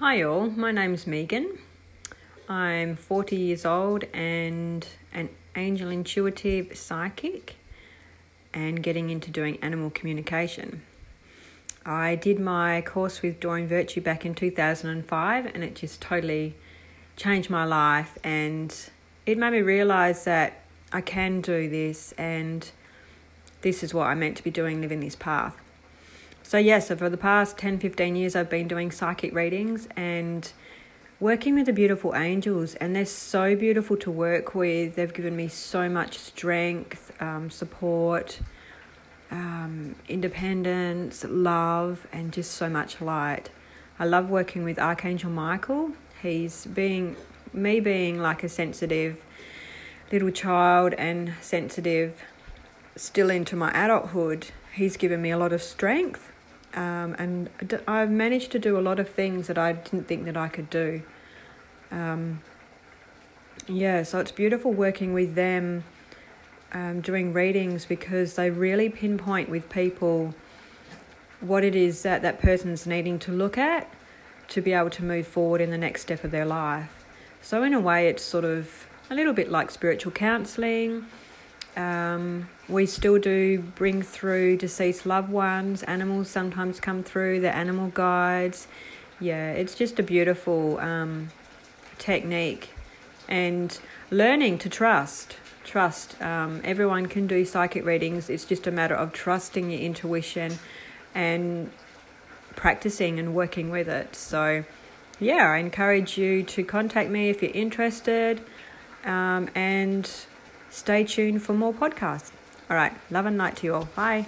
Hi, all. My name's Megan. I'm 40 years old and an angel intuitive psychic and getting into doing animal communication. I did my course with Doreen Virtue back in 2005 and it just totally changed my life and it made me realize that I can do this and this is what I'm meant to be doing, living this path. So, yes, yeah, so for the past 10 15 years, I've been doing psychic readings and working with the beautiful angels, and they're so beautiful to work with. They've given me so much strength, um, support, um, independence, love, and just so much light. I love working with Archangel Michael. He's being me being like a sensitive little child and sensitive still into my adulthood. He's given me a lot of strength um, and I've managed to do a lot of things that I didn't think that I could do. Um, yeah, so it's beautiful working with them, um, doing readings because they really pinpoint with people what it is that that person's needing to look at to be able to move forward in the next step of their life. So, in a way, it's sort of a little bit like spiritual counselling um, we still do bring through deceased loved ones. Animals sometimes come through, the animal guides. Yeah, it's just a beautiful um, technique. And learning to trust. Trust. Um, everyone can do psychic readings. It's just a matter of trusting your intuition and practicing and working with it. So, yeah, I encourage you to contact me if you're interested. Um, and Stay tuned for more podcasts. All right. Love and light to you all. Bye.